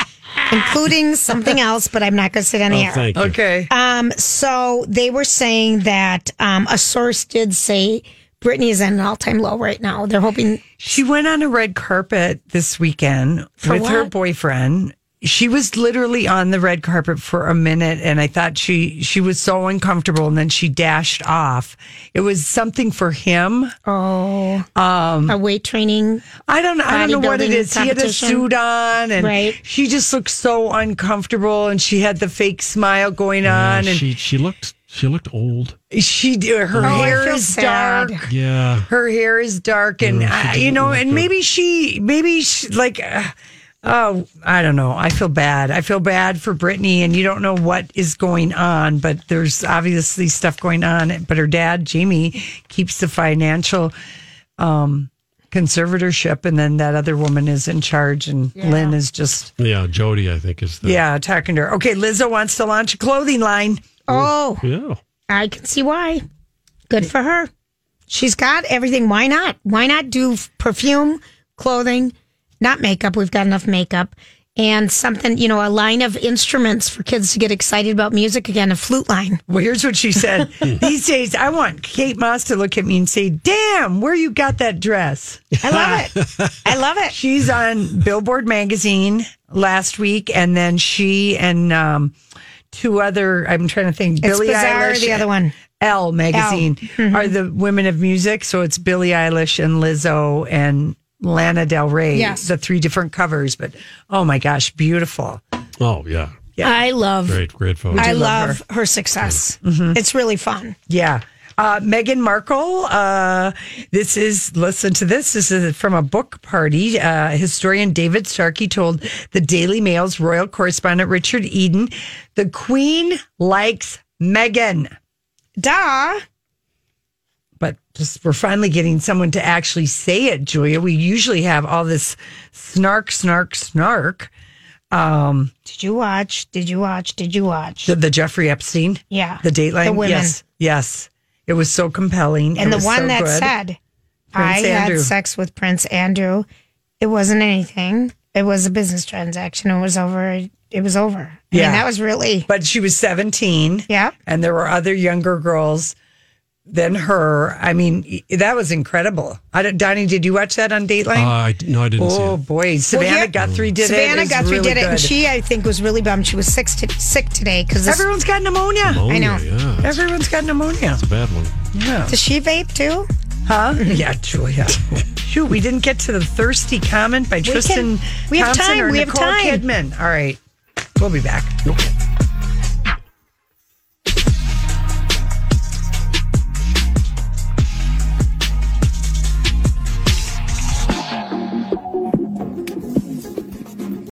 Speaker 2: including something else. But I'm not going to sit on the
Speaker 1: Oh,
Speaker 2: air.
Speaker 1: thank you.
Speaker 3: Okay.
Speaker 2: Um, so they were saying that um, a source did say Britney is at an all time low right now. They're hoping
Speaker 3: She went on a red carpet this weekend
Speaker 2: For
Speaker 3: with her boyfriend. She was literally on the red carpet for a minute and I thought she she was so uncomfortable and then she dashed off. It was something for him.
Speaker 2: oh
Speaker 3: Um
Speaker 2: a weight training.
Speaker 3: I don't I don't know what it is. Bodybuilding. He had a
Speaker 2: competition.
Speaker 3: suit on and
Speaker 2: Right.
Speaker 3: she just looked so uncomfortable and she had the fake smile going on and
Speaker 1: she she looked she looked old.
Speaker 3: she her
Speaker 2: Oh,
Speaker 3: hair is
Speaker 2: sad.
Speaker 3: dark.
Speaker 1: Yeah.
Speaker 3: her hair is dark and uh, you know and
Speaker 1: good.
Speaker 3: maybe she maybe she, like uh, Oh, I don't know. I feel bad. I feel bad for Britney, and you don't know what is going on, but there's obviously stuff going on. But her dad, Jamie, keeps the financial um, conservatorship, and then that other woman is in charge, and Lynn is just
Speaker 1: Yeah, Jody, I think is the.
Speaker 3: yeah attacking her. Okay, Lizzo wants to launch a clothing line.
Speaker 2: Oh,
Speaker 1: Yeah.
Speaker 2: I can see why. Good for her. She's got everything. Why not? Why not do f- perfume, clothing, not makeup? We've got enough makeup. And something, you know, a line of instruments for kids to get excited about music again, a flute line.
Speaker 3: Well, here's what she said. These days, I want Kate Moss to look at me and say, "Damn, where you got that dress?"
Speaker 2: I love it. I love it.
Speaker 3: She's on Billboard magazine last week, and then she and um, two other. I'm trying to think.
Speaker 2: It's
Speaker 3: Billie
Speaker 2: Bizarre,
Speaker 3: Eilish,
Speaker 2: the other one.
Speaker 3: Elle magazine
Speaker 2: Elle. Mhm.
Speaker 3: are the women of music. So it's Billie Eilish and Lizzo and Lana Del Rey.
Speaker 2: Yes.
Speaker 3: the three different covers. But oh my gosh, beautiful.
Speaker 1: Oh, yeah.
Speaker 2: I love,
Speaker 1: Great, great photo.
Speaker 2: I
Speaker 3: love
Speaker 2: love her, success. It's really fun.
Speaker 3: Yeah. Uh, Meghan Markle, uh, this is, listen to this. This is from a book party. Uh, historian David Starkey told the Daily Mail's royal correspondent Richard Eden, the Queen likes Meghan.
Speaker 2: Duh.
Speaker 3: But just, we're finally getting someone to actually say it, Julia. We usually have all this snark, snark, snark. Um,
Speaker 2: Did you watch? Did you watch? Did you watch?
Speaker 3: the, the Jeffrey Epstein,
Speaker 2: Yeah.
Speaker 3: the Dateline.
Speaker 2: The women.
Speaker 3: Yes, yes. It was so compelling.
Speaker 2: And
Speaker 3: It
Speaker 2: the one
Speaker 3: so
Speaker 2: that
Speaker 3: good.
Speaker 2: said,
Speaker 3: Prince
Speaker 2: I
Speaker 3: Andrew.
Speaker 2: had sex with Prince Andrew. It wasn't anything. It was a business transaction. It was over. It was over. I
Speaker 3: Yeah.
Speaker 2: mean, that was really.
Speaker 3: but she was 17.
Speaker 2: Yeah.
Speaker 3: And there were other younger girls than her. I mean, that was incredible. I don't, Donnie, did you watch that on Dateline?
Speaker 1: Uh, I, no, I didn't see
Speaker 3: oh,
Speaker 1: it.
Speaker 3: boy. Savannah
Speaker 2: here-
Speaker 3: Guthrie did it.
Speaker 2: Savannah Guthrie
Speaker 3: really
Speaker 2: did it, and she, I think, was really bummed. She was sick, to, sick today because
Speaker 3: Everyone's got pneumonia.
Speaker 1: Pneumonia,
Speaker 2: I know.
Speaker 1: Yeah.
Speaker 3: Everyone's got pneumonia.
Speaker 1: that's a bad one.
Speaker 3: Yeah.
Speaker 2: Does she vape too?
Speaker 3: Huh? yeah, Julia. Shoot, we didn't get to the thirsty comment by Tristan
Speaker 2: we have
Speaker 3: Thompson
Speaker 2: time,
Speaker 3: or
Speaker 2: we have
Speaker 3: Nicole
Speaker 2: time.
Speaker 3: Kidman. All right. We'll be back.
Speaker 1: Okay.